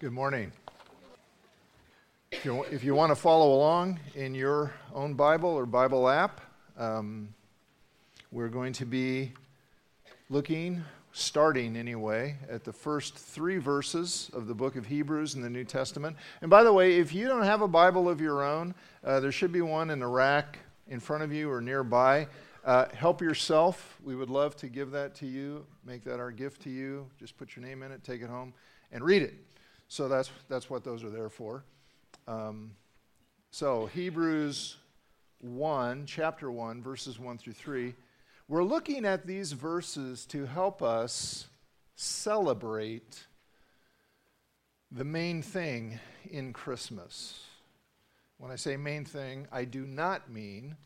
Good morning. If you, want to follow along in your own Bible or Bible app, um, we're going to be looking, starting anyway, at the first three verses of the book of Hebrews in the New Testament. And by the way, if you don't have a Bible of your own, uh, there should be one in the rack in front of you or nearby. Uh, help yourself. We would love to give that to you, make that our gift to you. Just put your name in it, take it home, and read it. So that's, that's what those are there for. Um, so, Hebrews 1, chapter 1, verses 1 through 3. We're looking at these verses to help us celebrate the main thing in Christmas. When I say main thing, I do not mean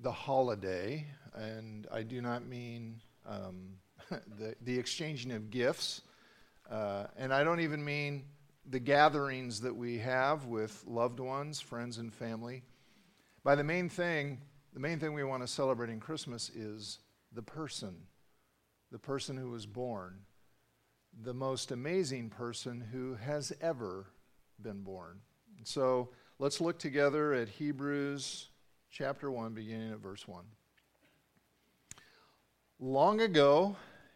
the holiday, and I do not mean um, the, the exchanging of gifts. Uh, and I don't even mean the gatherings that we have with loved ones, friends, and family. By the main thing, the main thing we want to celebrate in Christmas is the person, the person who was born, the most amazing person who has ever been born. So let's look together at Hebrews chapter 1, beginning at verse 1. Long ago,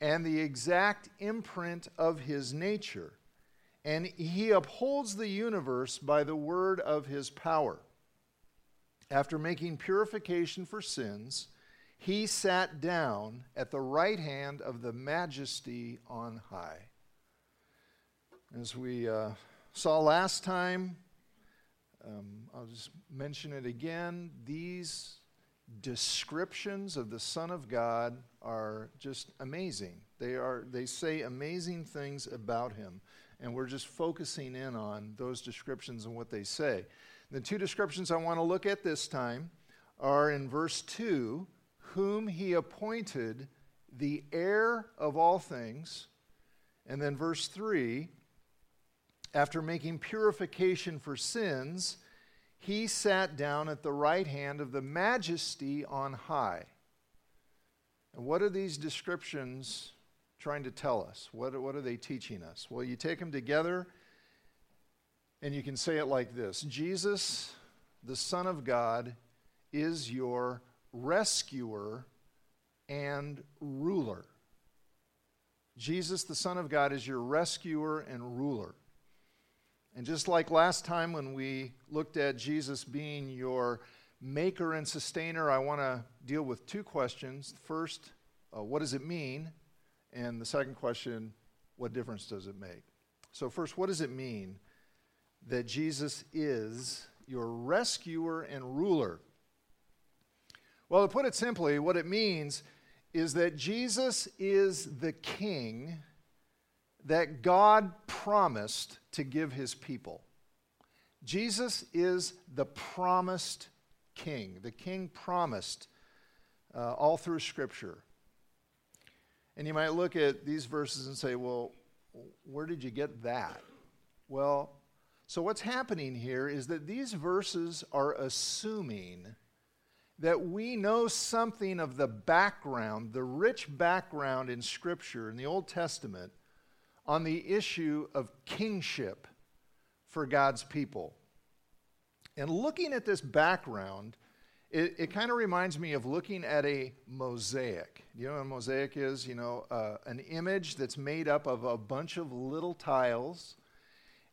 and the exact imprint of his nature. And he upholds the universe by the word of his power. After making purification for sins, he sat down at the right hand of the majesty on high. As we uh, saw last time, um, I'll just mention it again. These descriptions of the Son of God are just amazing. They, are, they say amazing things about him, and we're just focusing in on those descriptions and what they say. The two descriptions I want to look at this time are in verse 2 whom he appointed the heir of all things, and then verse 3 after making purification for sins he sat down at the right hand of the majesty on high. And what are these descriptions trying to tell us? What, what are they teaching us? Well, you take them together and you can say it like this Jesus, the Son of God, is your rescuer and ruler. Jesus, the Son of God, is your rescuer and ruler. And just like last time when we looked at Jesus being your maker and sustainer, I want to deal with two questions. First, uh, what does it mean? And the second question, what difference does it make? So, first, what does it mean that Jesus is your rescuer and ruler? Well, to put it simply, what it means is that Jesus is the king that God promised to give his people. Jesus is the promised king, the king promised uh, all through Scripture. And you might look at these verses and say, well, where did you get that? Well, so what's happening here is that these verses are assuming that we know something of the background, the rich background in Scripture in the Old Testament on the issue of kingship for God's people. And looking at this background, it, it kind of reminds me of looking at a mosaic. You know what a mosaic is? You know, uh, an image that's made up of a bunch of little tiles.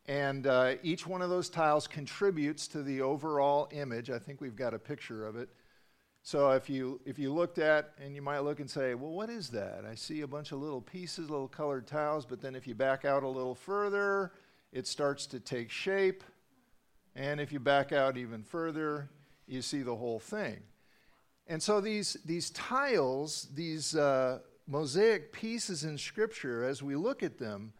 And uh, each one of those tiles contributes to the overall image. I think we've got a picture of it. So if you if you looked at and you might look and say, well, what is that? I see a bunch of little pieces, little colored tiles, but then if you back out a little further, it starts to take shape. And if you back out even further, you see the whole thing. And so these these tiles, these uh, mosaic pieces in Scripture, as we look at them,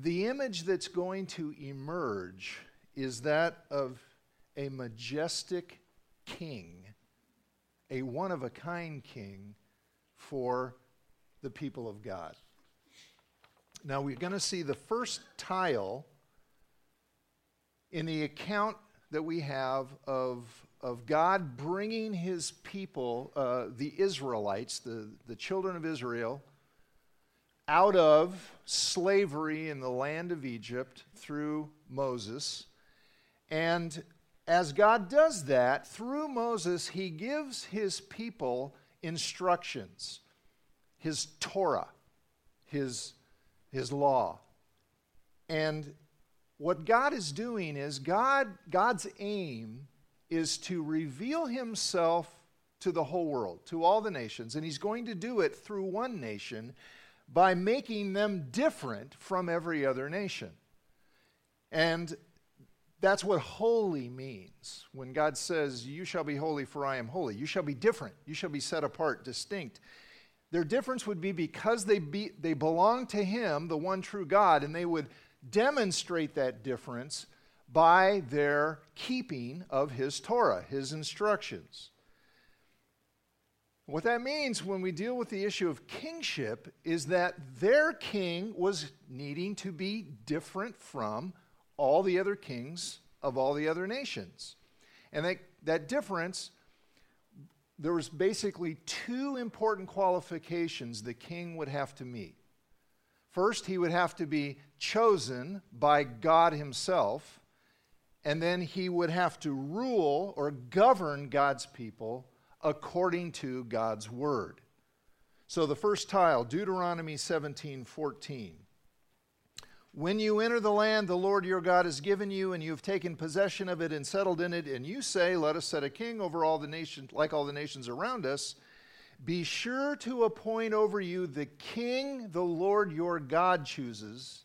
the image that's going to emerge is that of a majestic king, a one of a kind king for the people of God. Now we're going to see the first tile in the account that we have of, of God bringing his people, uh, the Israelites, the, the children of Israel, out of slavery in the land of Egypt through Moses. And as God does that, through Moses, he gives his people instructions, his Torah, his, his law. And what God is doing is God, God's aim is to reveal himself to the whole world, to all the nations, and he's going to do it through one nation by making them different from every other nation. And that's what holy means. When God says, You shall be holy, for I am holy, you shall be different, you shall be set apart, distinct. Their difference would be because they, be, they belong to Him, the one true God, and they would demonstrate that difference by their keeping of His Torah, His instructions. What that means when we deal with the issue of kingship is that their king was needing to be different from all the other kings of all the other nations. And that, that difference, there was basically two important qualifications the king would have to meet. First, he would have to be chosen by God himself, and then he would have to rule or govern God's people according to God's word. So the first tile, Deuteronomy 17 14. When you enter the land the Lord your God has given you, and you have taken possession of it and settled in it, and you say, Let us set a king over all the nations, like all the nations around us, be sure to appoint over you the king the Lord your God chooses.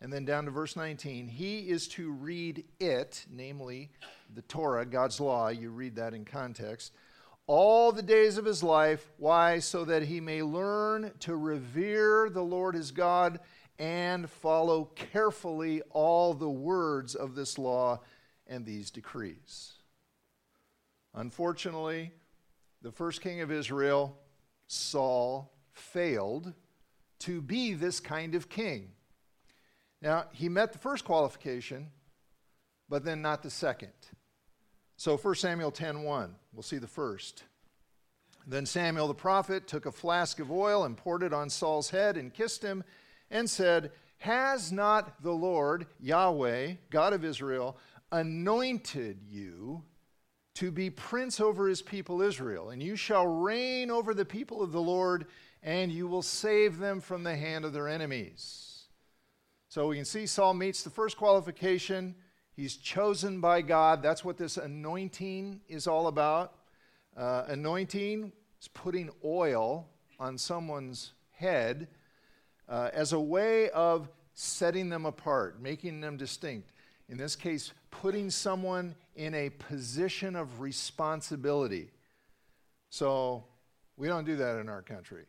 And then down to verse 19, he is to read it, namely the Torah, God's law. You read that in context all the days of his life. Why? So that he may learn to revere the Lord his God and follow carefully all the words of this law and these decrees. Unfortunately, the first king of Israel, Saul, failed to be this kind of king. Now, he met the first qualification, but then not the second. So 1 Samuel 10:1, we'll see the first. Then Samuel the prophet took a flask of oil and poured it on Saul's head and kissed him and said, "Has not the Lord, Yahweh, God of Israel, anointed you to be prince over his people Israel, and you shall reign over the people of the Lord, and you will save them from the hand of their enemies." So we can see Saul meets the first qualification He's chosen by God. That's what this anointing is all about. Uh, anointing is putting oil on someone's head uh, as a way of setting them apart, making them distinct. In this case, putting someone in a position of responsibility. So we don't do that in our country.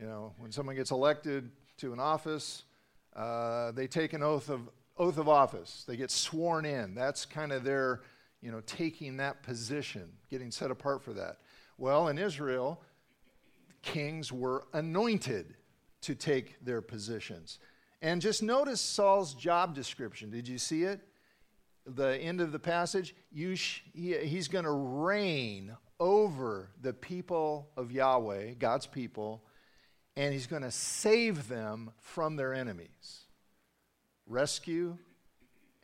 You know, when someone gets elected to an office, uh, they take an oath of oath of office. They get sworn in. That's kind of their, you know, taking that position, getting set apart for that. Well, in Israel, kings were anointed to take their positions. And just notice Saul's job description. Did you see it? The end of the passage. Sh- he, he's going to reign over the people of Yahweh, God's people, and he's going to save them from their enemies rescue,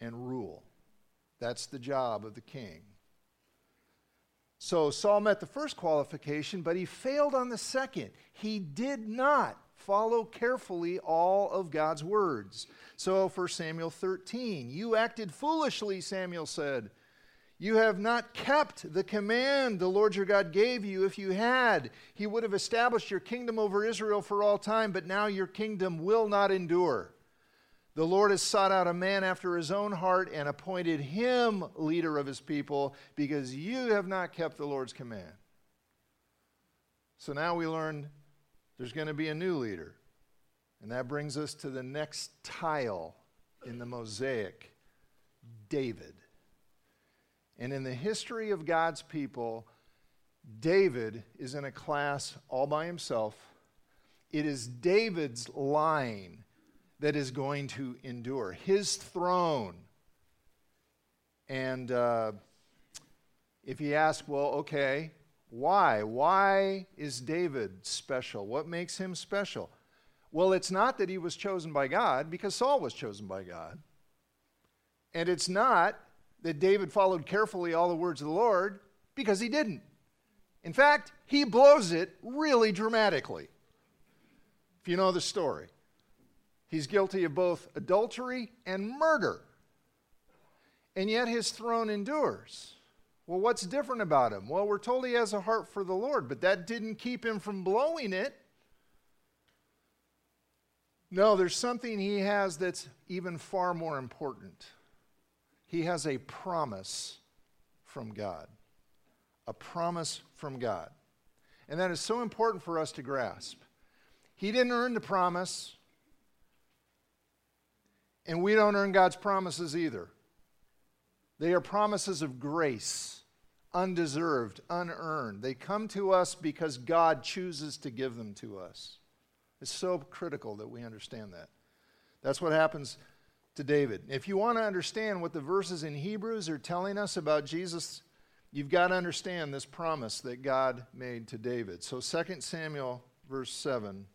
and rule. That's the job of the king. So Saul met the first qualification, but he failed on the second. He did not follow carefully all of God's words. So 1 Samuel 13, you acted foolishly, Samuel said. You have not kept the command the Lord your God gave you. If you had, he would have established your kingdom over Israel for all time, but now your kingdom will not endure. The Lord has sought out a man after his own heart and appointed him leader of his people because you have not kept the Lord's command. So now we learn there's going to be a new leader. And that brings us to the next tile in the mosaic David. And in the history of God's people, David is in a class all by himself. It is David's line that is going to endure, his throne. And uh, if you ask, well, okay, why? Why is David special? What makes him special? Well, it's not that he was chosen by God, because Saul was chosen by God. And it's not that David followed carefully all the words of the Lord, because he didn't. In fact, he blows it really dramatically. If you know the story, he's guilty of both adultery and murder. And yet his throne endures. Well, what's different about him? Well, we're told he has a heart for the Lord, but that didn't keep him from blowing it. No, there's something he has that's even far more important. He has a promise from God. A promise from God. And that is so important for us to grasp. He didn't earn the promise, and we don't earn God's promises either. They are promises of grace, undeserved, unearned. They come to us because God chooses to give them to us. It's so critical that we understand that. That's what happens to David. If you want to understand what the verses in Hebrews are telling us about Jesus, you've got to understand this promise that God made to David. So 2 Samuel, verse 7.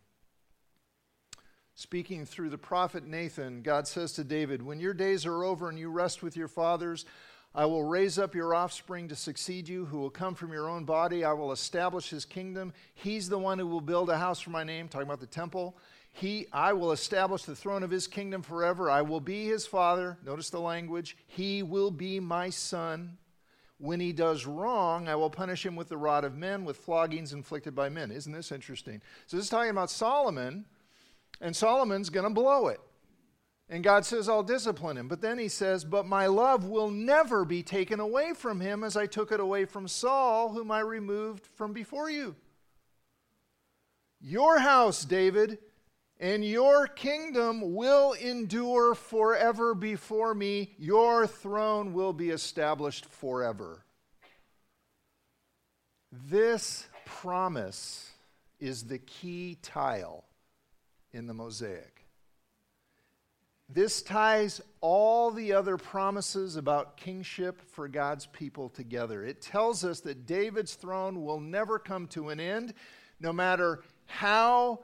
Speaking through the prophet Nathan, God says to David, When your days are over and you rest with your fathers, I will raise up your offspring to succeed you, who will come from your own body. I will establish his kingdom. He's the one who will build a house for my name, talking about the temple. He, I will establish the throne of his kingdom forever. I will be his father. Notice the language. He will be my son. When he does wrong, I will punish him with the rod of men, with floggings inflicted by men. Isn't this interesting? So, this is talking about Solomon, and Solomon's going to blow it. And God says, I'll discipline him. But then he says, But my love will never be taken away from him as I took it away from Saul, whom I removed from before you. Your house, David, and your kingdom will endure forever before me. Your throne will be established forever. This promise is the key tile in the mosaic. This ties all the other promises about kingship for God's people together. It tells us that David's throne will never come to an end, no matter how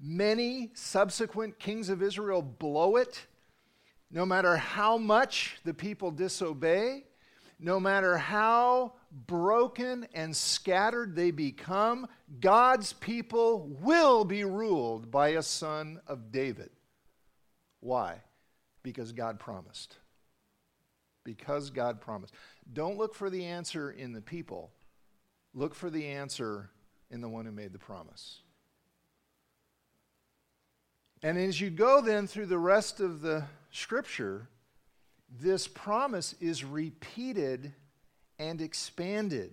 many subsequent kings of Israel blow it, no matter how much the people disobey, no matter how broken and scattered they become, God's people will be ruled by a son of David. Why? Because God promised. Because God promised. Don't look for the answer in the people, look for the answer in the one who made the promise. And as you go then through the rest of the scripture, this promise is repeated and expanded.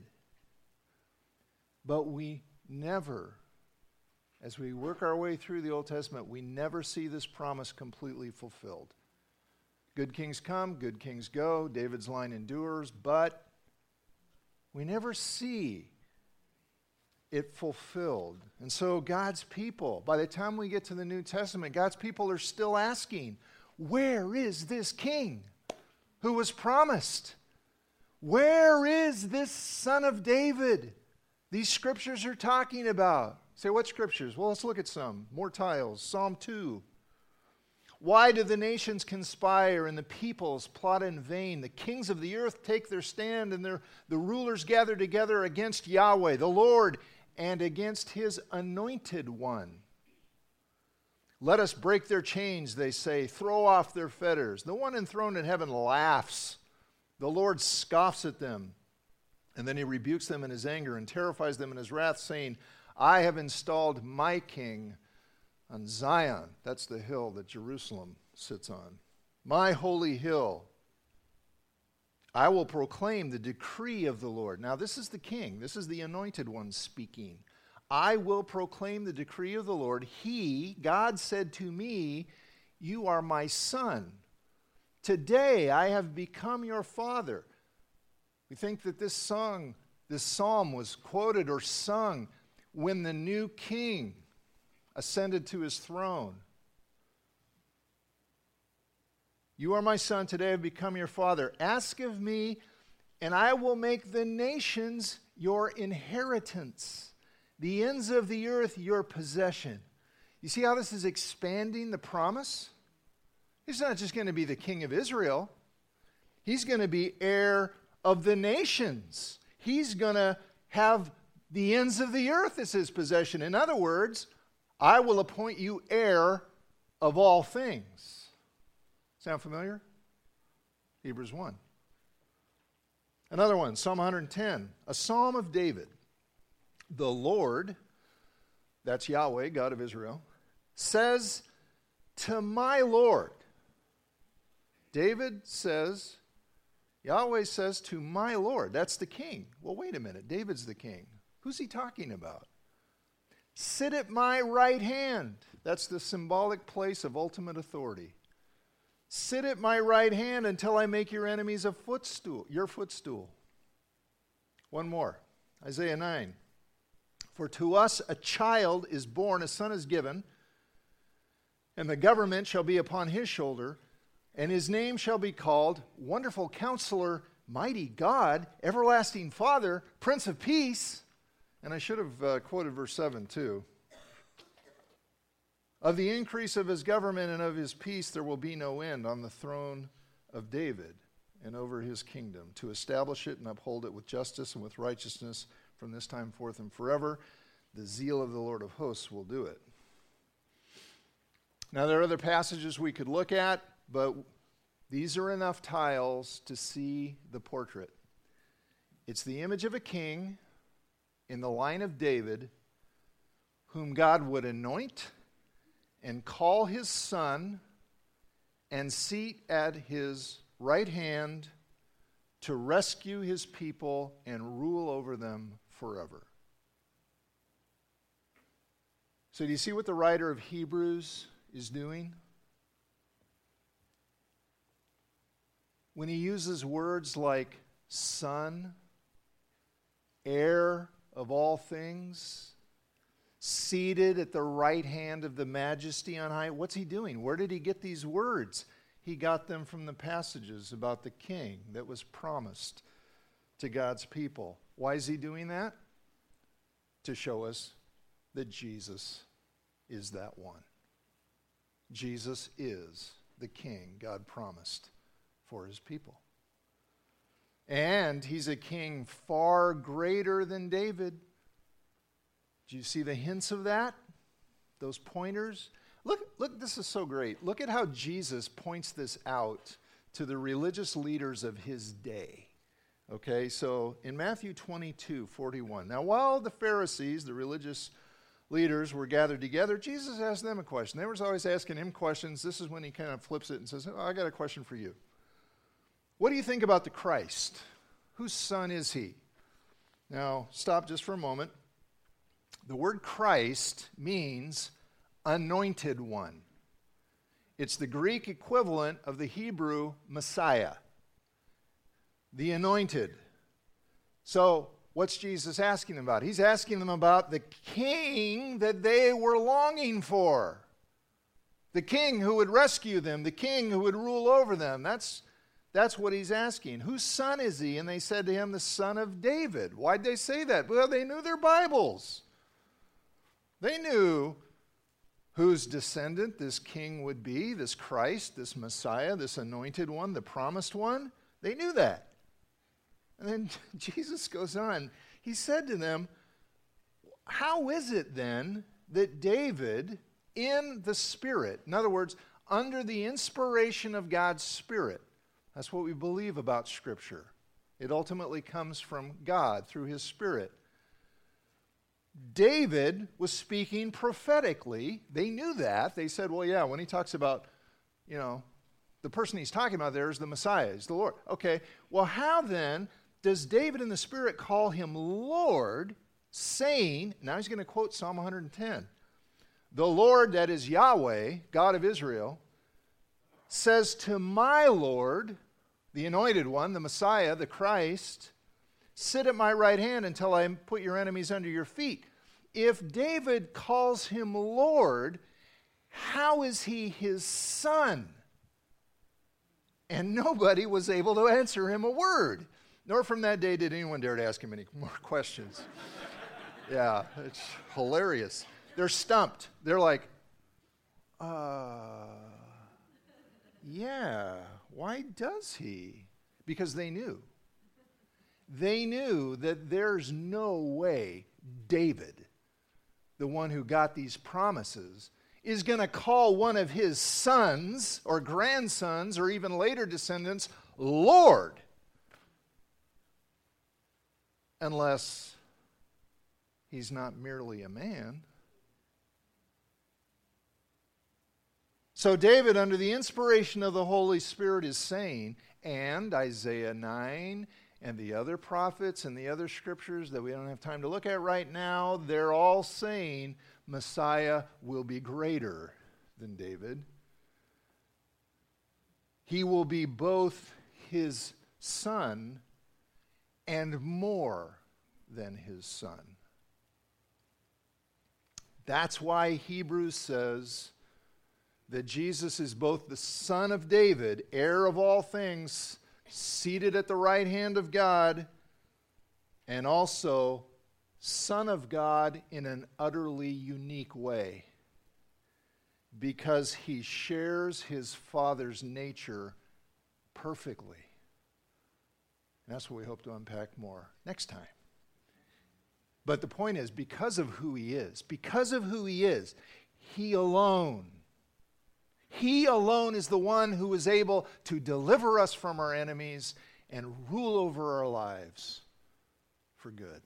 But we never as we work our way through the Old Testament, we never see this promise completely fulfilled. Good kings come, good kings go, David's line endures, but we never see it fulfilled. And so, God's people, by the time we get to the New Testament, God's people are still asking, Where is this king who was promised? Where is this son of David these scriptures are talking about? Say, what scriptures? Well, let's look at some. More tiles. Psalm 2. Why do the nations conspire and the peoples plot in vain? The kings of the earth take their stand and their, the rulers gather together against Yahweh, the Lord, and against his anointed one. Let us break their chains, they say, throw off their fetters. The one enthroned in heaven laughs. The Lord scoffs at them. And then he rebukes them in his anger and terrifies them in his wrath, saying, I have installed my king on Zion. That's the hill that Jerusalem sits on. My holy hill. I will proclaim the decree of the Lord. Now, this is the king, this is the anointed one speaking. I will proclaim the decree of the Lord. He, God said to me, You are my son. Today I have become your father. We think that this song, this psalm was quoted or sung when the new king ascended to his throne. You are my son, today I have become your father. Ask of me, and I will make the nations your inheritance, the ends of the earth your possession. You see how this is expanding the promise? He's not just going to be the king of Israel, he's going to be heir of the nations. He's going to have the ends of the earth as his possession. In other words, I will appoint you heir of all things. Sound familiar? Hebrews 1. Another one, Psalm 110, a psalm of David. The Lord, that's Yahweh, God of Israel, says to my Lord, David says, Yahweh says to my Lord, that's the king. Well, wait a minute, David's the king. Who's he talking about? Sit at my right hand. That's the symbolic place of ultimate authority. Sit at my right hand until I make your enemies a footstool, your footstool. One more. Isaiah 9. For to us a child is born, a son is given, and the government shall be upon his shoulder, and his name shall be called Wonderful Counselor, Mighty God, Everlasting Father, Prince of Peace. And I should have uh, quoted verse 7 too. Of the increase of his government and of his peace there will be no end on the throne of David and over his kingdom, to establish it and uphold it with justice and with righteousness from this time forth and forever. The zeal of the Lord of hosts will do it. Now, there are other passages we could look at, but these are enough tiles to see the portrait. It's the image of a king in the line of David, whom God would anoint and call his son and seat at his right hand to rescue his people and rule over them forever. So, do you see what the writer of Hebrews is doing? When he uses words like son, heir of all things, seated at the right hand of the majesty on high. What's he doing? Where did he get these words? He got them from the passages about the king that was promised to God's people. Why is he doing that? To show us that Jesus is that one. Jesus is the king God promised for his people. And he's a king far greater than David. Do you see the hints of that? Those pointers? Look, look, this is so great. Look at how Jesus points this out to the religious leaders of his day. Okay, so in Matthew 22 41. Now, while the Pharisees, the religious leaders, were gathered together, Jesus asked them a question. They were always asking him questions. This is when he kind of flips it and says, oh, I got a question for you. What do you think about the Christ? Whose son is he? Now, stop just for a moment. The word Christ means anointed one. It's the Greek equivalent of the Hebrew Messiah, the anointed. So, what's Jesus asking them about? He's asking them about the king that they were longing for. The king who would rescue them, the king who would rule over them. That's, that's what he's asking. Whose son is he? And they said to him, The son of David. Why'd they say that? Well, they knew their Bibles. They knew whose descendant this king would be, this Christ, this Messiah, this anointed one, the promised one. They knew that. And then Jesus goes on. He said to them, How is it then that David, in the Spirit, in other words, under the inspiration of God's Spirit, that's what we believe about Scripture. It ultimately comes from God through His Spirit. David was speaking prophetically. They knew that. They said, well, yeah, when he talks about, you know, the person he's talking about there is the Messiah, is the Lord. Okay, well, how then does David in the Spirit call him Lord, saying, now he's going to quote Psalm 110, the Lord that is Yahweh, God of Israel, says to my Lord, the anointed one, the Messiah, the Christ, sit at my right hand until I put your enemies under your feet. If David calls him Lord, how is he his son? And nobody was able to answer him a word. Nor from that day did anyone dare to ask him any more questions. yeah, it's hilarious. They're stumped. They're like, uh, yeah, why does he? Because they knew. They knew that there's no way David, the one who got these promises, is going to call one of his sons or grandsons or even later descendants Lord unless he's not merely a man. So, David, under the inspiration of the Holy Spirit, is saying, and Isaiah 9 and the other prophets and the other scriptures that we don't have time to look at right now, they're all saying Messiah will be greater than David. He will be both his son and more than his son. That's why Hebrews says that Jesus is both the Son of David, heir of all things, seated at the right hand of God, and also Son of God in an utterly unique way because he shares his Father's nature perfectly. And that's what we hope to unpack more next time. But the point is, because of who he is, because of who he is, he alone he alone is the one who is able to deliver us from our enemies and rule over our lives for good.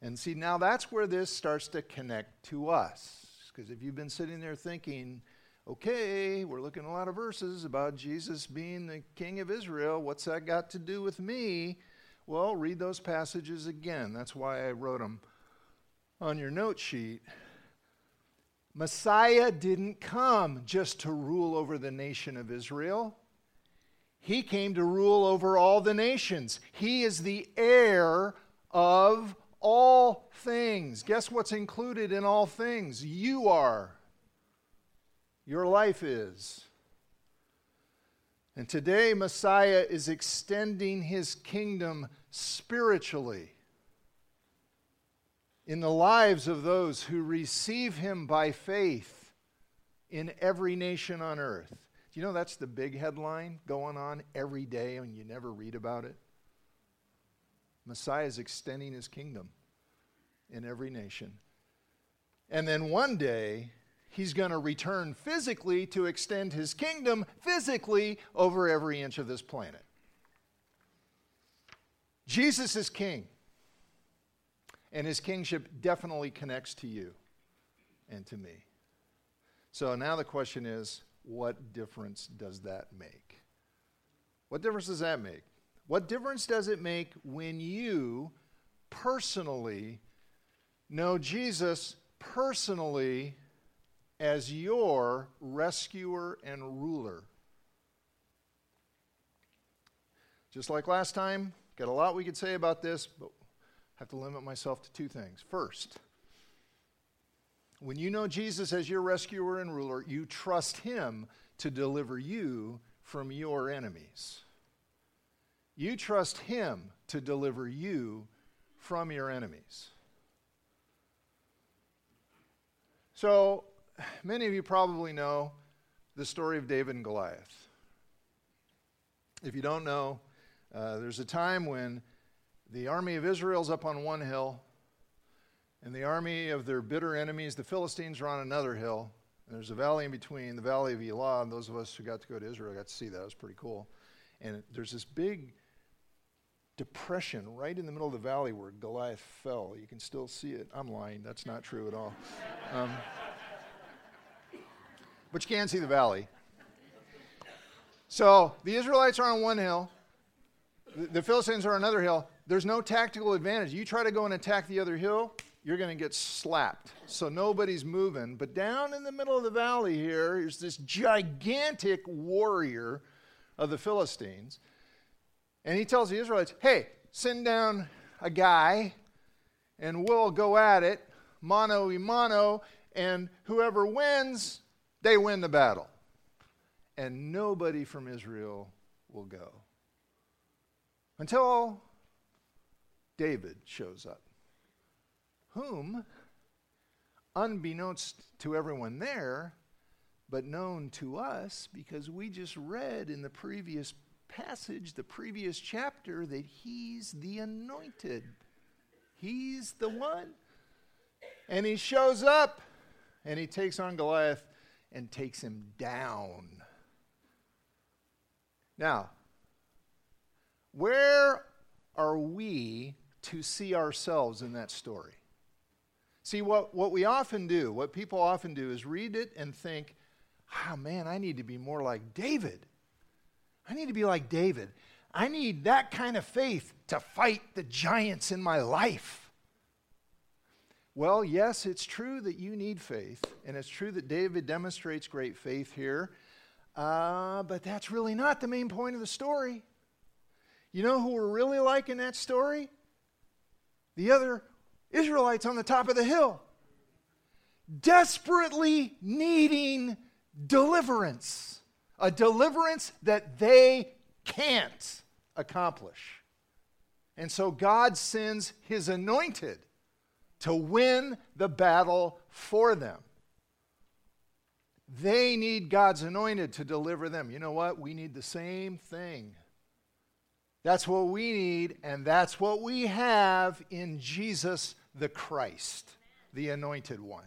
And see, now that's where this starts to connect to us. Because if you've been sitting there thinking, okay, we're looking at a lot of verses about Jesus being the king of Israel, what's that got to do with me? Well, read those passages again. That's why I wrote them on your note sheet Messiah didn't come just to rule over the nation of Israel. He came to rule over all the nations. He is the heir of all things. Guess what's included in all things? You are. Your life is. And today, Messiah is extending his kingdom spiritually in the lives of those who receive him by faith in every nation on earth. Do you know that's the big headline going on every day and you never read about it? Messiah is extending his kingdom in every nation. And then one day, he's going to return physically to extend his kingdom physically over every inch of this planet. Jesus is king. And his kingship definitely connects to you and to me. So now the question is what difference does that make? What difference does that make? What difference does it make when you personally know Jesus personally as your rescuer and ruler? Just like last time, got a lot we could say about this, but have to limit myself to two things. First, when you know Jesus as your rescuer and ruler, you trust him to deliver you from your enemies. You trust him to deliver you from your enemies. So, many of you probably know the story of David and Goliath. If you don't know, uh, there's a time when the army of Israel's up on one hill, and the army of their bitter enemies, the Philistines, are on another hill. And there's a valley in between, the valley of Elah, and those of us who got to go to Israel got to see that. It was pretty cool. And there's this big depression right in the middle of the valley where Goliath fell. You can still see it. I'm lying. That's not true at all. Um, but you can see the valley. So the Israelites are on one hill, the Philistines are on another hill there's no tactical advantage. You try to go and attack the other hill, you're going to get slapped. So nobody's moving. But down in the middle of the valley here is this gigantic warrior of the Philistines. And he tells the Israelites, hey, send down a guy and we'll go at it, mano a mano, and whoever wins, they win the battle. And nobody from Israel will go. Until David shows up, whom, unbeknownst to everyone there, but known to us because we just read in the previous passage, the previous chapter, that he's the anointed. He's the one. And he shows up and he takes on Goliath and takes him down. Now, where are we to see ourselves in that story? See, what, what we often do, what people often do, is read it and think, oh man, I need to be more like David. I need to be like David. I need that kind of faith to fight the giants in my life. Well, yes, it's true that you need faith, and it's true that David demonstrates great faith here, uh, but that's really not the main point of the story. You know who we're really like in that story? The other Israelites on the top of the hill, desperately needing deliverance, a deliverance that they can't accomplish. And so God sends his anointed to win the battle for them. They need God's anointed to deliver them. You know what? We need the same thing. That's what we need, and that's what we have in Jesus the Christ, the anointed one.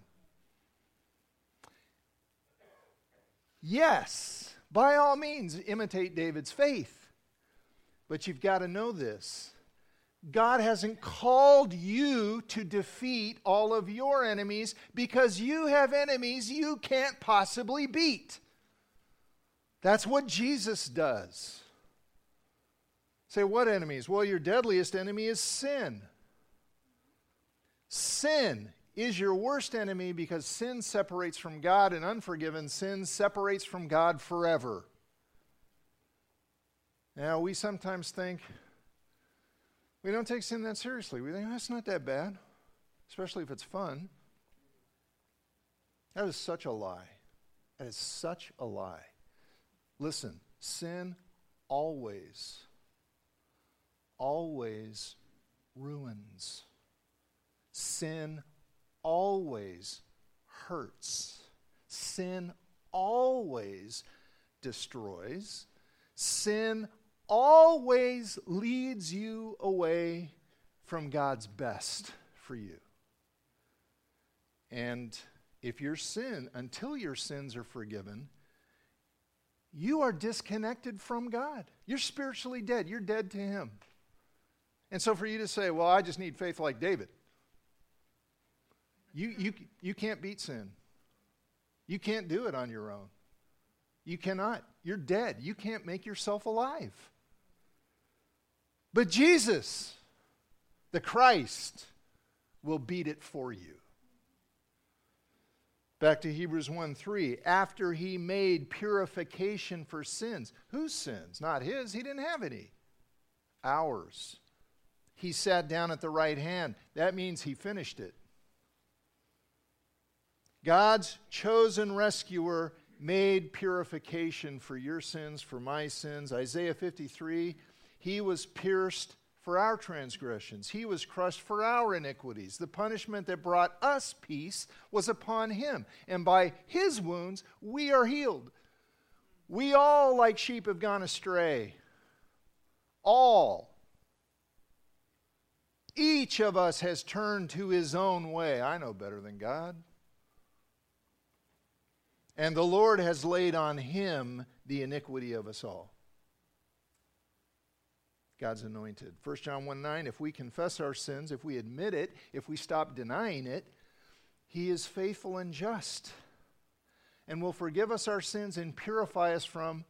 Yes, by all means, imitate David's faith. But you've got to know this God hasn't called you to defeat all of your enemies because you have enemies you can't possibly beat. That's what Jesus does. Say, what enemies? Well, your deadliest enemy is sin. Sin is your worst enemy because sin separates from God, and unforgiven sin separates from God forever. Now, we sometimes think we don't take sin that seriously. We think that's not that bad, especially if it's fun. That is such a lie. That is such a lie. Listen, sin always, always ruins. Sin always hurts. Sin always destroys. Sin always leads you away from God's best for you. And if your sin, until your sins are forgiven, you are disconnected from God. You're spiritually dead. You're dead to Him. And so for you to say, well, I just need faith like David, you, you, you can't beat sin. You can't do it on your own. You cannot. You're dead. You can't make yourself alive. But Jesus, the Christ, will beat it for you. Back to Hebrews 1 3. After he made purification for sins. Whose sins? Not his. He didn't have any. Ours. He sat down at the right hand. That means he finished it. God's chosen rescuer made purification for your sins, for my sins. Isaiah 53 He was pierced for our transgressions, He was crushed for our iniquities. The punishment that brought us peace was upon Him, and by His wounds we are healed. We all, like sheep, have gone astray. All. Each of us has turned to his own way. I know better than God. And the Lord has laid on him the iniquity of us all. God's anointed. 1 John 1 9, if we confess our sins, if we admit it, if we stop denying it, he is faithful and just and will forgive us our sins and purify us from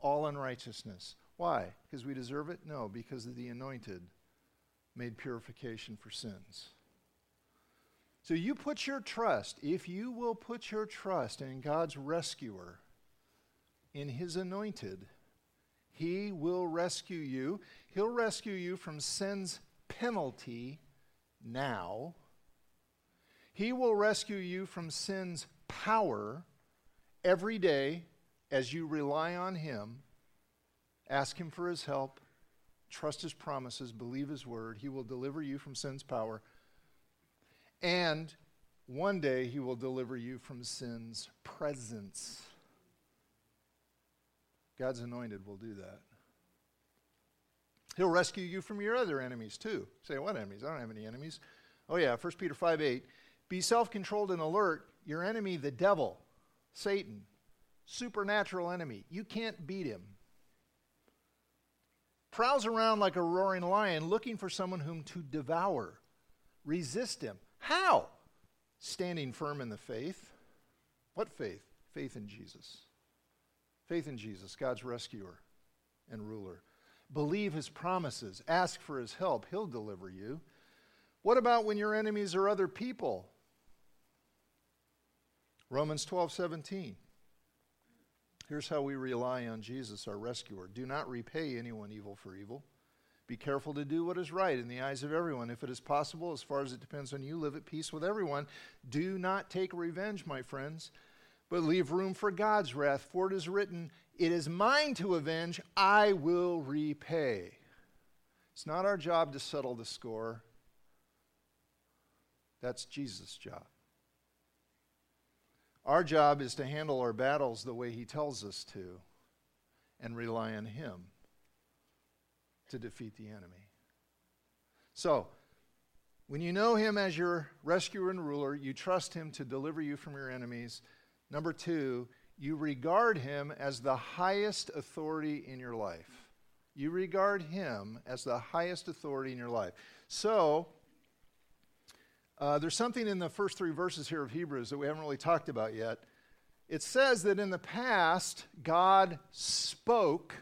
all unrighteousness. Why? Because we deserve it? No, because of the anointed made purification for sins. So you put your trust, if you will put your trust in God's rescuer, in his anointed, he will rescue you. He'll rescue you from sin's penalty now. He will rescue you from sin's power every day as you rely on him. Ask him for his help. Trust his promises. Believe his word. He will deliver you from sin's power. And one day he will deliver you from sin's presence. God's anointed will do that. He'll rescue you from your other enemies too. Say, what enemies? I don't have any enemies. Oh, yeah, 1 Peter 5 8. Be self controlled and alert. Your enemy, the devil, Satan, supernatural enemy. You can't beat him. Prowls around like a roaring lion looking for someone whom to devour. Resist him. How? Standing firm in the faith. What faith? Faith in Jesus. Faith in Jesus, God's rescuer and ruler. Believe his promises. Ask for his help. He'll deliver you. What about when your enemies are other people? Romans 12, 17. Here's how we rely on Jesus, our rescuer. Do not repay anyone evil for evil. Be careful to do what is right in the eyes of everyone. If it is possible, as far as it depends on you, live at peace with everyone. Do not take revenge, my friends, but leave room for God's wrath, for it is written, It is mine to avenge, I will repay. It's not our job to settle the score. That's Jesus' job. Our job is to handle our battles the way He tells us to and rely on Him to defeat the enemy. So, when you know Him as your rescuer and ruler, you trust Him to deliver you from your enemies. Number two, you regard Him as the highest authority in your life. You regard Him as the highest authority in your life. So, uh, there's something in the first three verses here of Hebrews that we haven't really talked about yet. It says that in the past, God spoke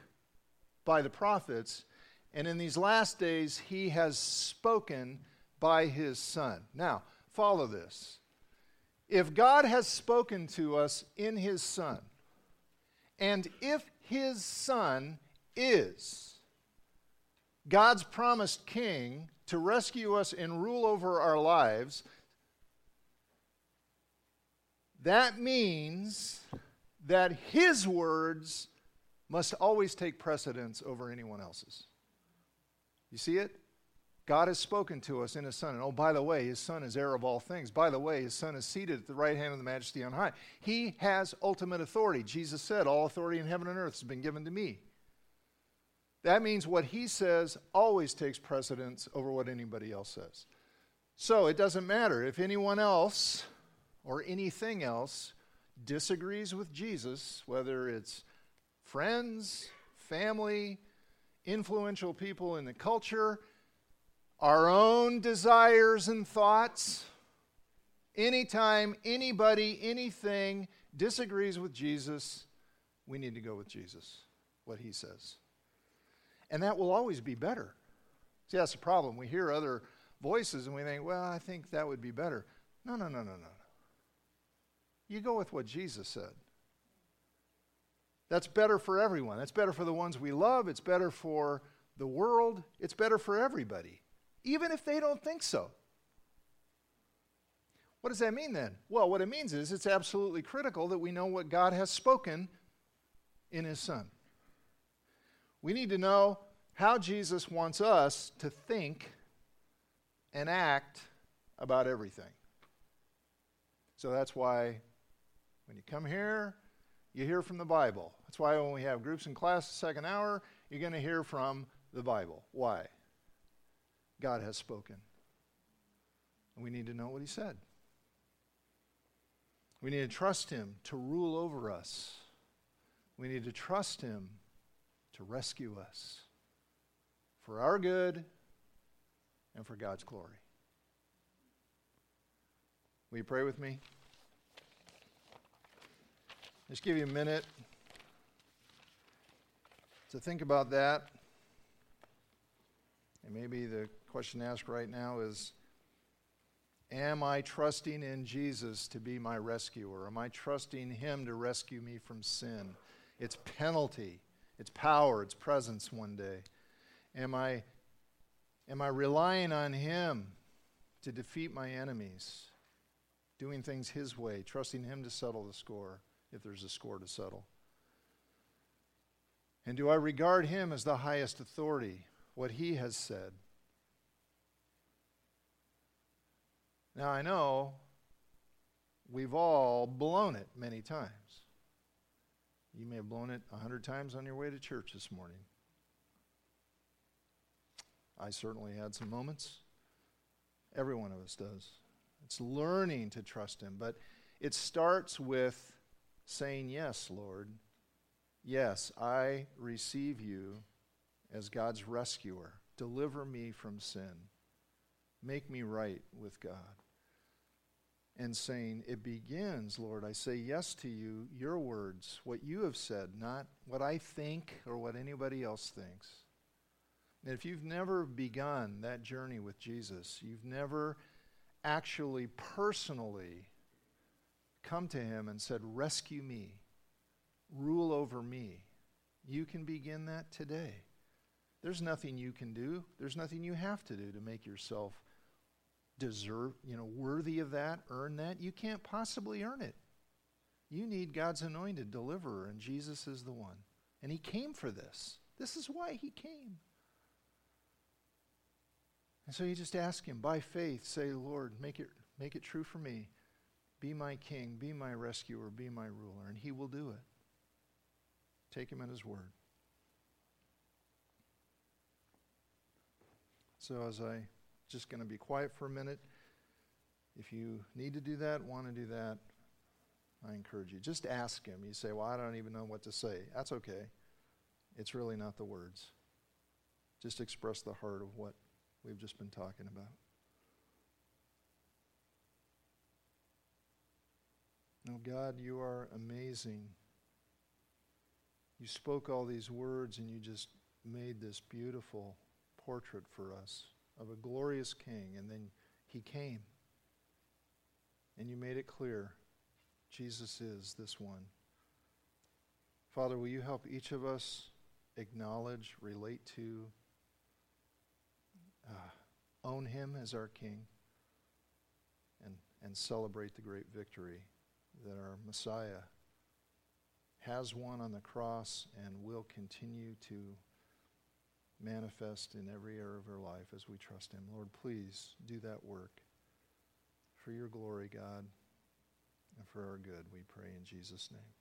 by the prophets, and in these last days, he has spoken by his Son. Now, follow this. If God has spoken to us in his Son, and if his Son is God's promised king to rescue us and rule over our lives, that means that his words must always take precedence over anyone else's. You see it? God has spoken to us in his Son. And oh, by the way, his Son is heir of all things. By the way, his Son is seated at the right hand of the majesty on high. He has ultimate authority. Jesus said, All authority in heaven and earth has been given to me. That means what he says always takes precedence over what anybody else says. So it doesn't matter if anyone else or anything else disagrees with Jesus, whether it's friends, family, influential people in the culture, our own desires and thoughts. Anytime anybody, anything disagrees with Jesus, we need to go with Jesus, what he says. And that will always be better. See, that's the problem. We hear other voices and we think, well, I think that would be better. No, no, no, no, no. You go with what Jesus said. That's better for everyone. That's better for the ones we love. It's better for the world. It's better for everybody, even if they don't think so. What does that mean then? Well, what it means is it's absolutely critical that we know what God has spoken in His Son. We need to know how Jesus wants us to think and act about everything. So that's why when you come here, you hear from the Bible. That's why when we have groups in class the second hour, you're going to hear from the Bible. Why? God has spoken. And we need to know what he said. We need to trust him to rule over us. We need to trust him to rescue us for our good and for God's glory. Will you pray with me? Just give you a minute to think about that. And maybe the question asked right now is Am I trusting in Jesus to be my rescuer? Am I trusting Him to rescue me from sin, its penalty, its power, its presence one day? Am I, am I relying on Him to defeat my enemies, doing things His way, trusting Him to settle the score if there's a score to settle? And do I regard Him as the highest authority, what He has said? Now, I know we've all blown it many times. You may have blown it a hundred times on your way to church this morning. I certainly had some moments. Every one of us does. It's learning to trust Him, but it starts with saying, Yes, Lord. Yes, I receive you as God's rescuer. Deliver me from sin. Make me right with God and saying, It begins, Lord, I say yes to you, your words, what you have said, not what I think or what anybody else thinks. And if you've never begun that journey with Jesus, you've never actually personally come to him and said, Rescue me, rule over me, you can begin that today. There's nothing you can do, there's nothing you have to do to make yourself deserve, you know, worthy of that, earn that. You can't possibly earn it. You need God's anointed deliverer, and Jesus is the one. And he came for this. This is why he came. And so you just ask him by faith, say, Lord, make it, make it true for me. Be my king, be my rescuer, be my ruler. And he will do it. Take him at his word. So as I just going to be quiet for a minute. If you need to do that, want to do that, I encourage you. Just ask him. You say, Well, I don't even know what to say. That's okay. It's really not the words. Just express the heart of what we've just been talking about. Oh, God, you are amazing. You spoke all these words and you just made this beautiful portrait for us of a glorious king, and then he came. And you made it clear Jesus is this one. Father, will you help each of us acknowledge, relate to, uh, own him as our king, and, and celebrate the great victory that our Messiah has won on the cross and will continue to manifest in every area of our life as we trust Him. Lord, please do that work for your glory, God, and for our good, we pray in Jesus' name.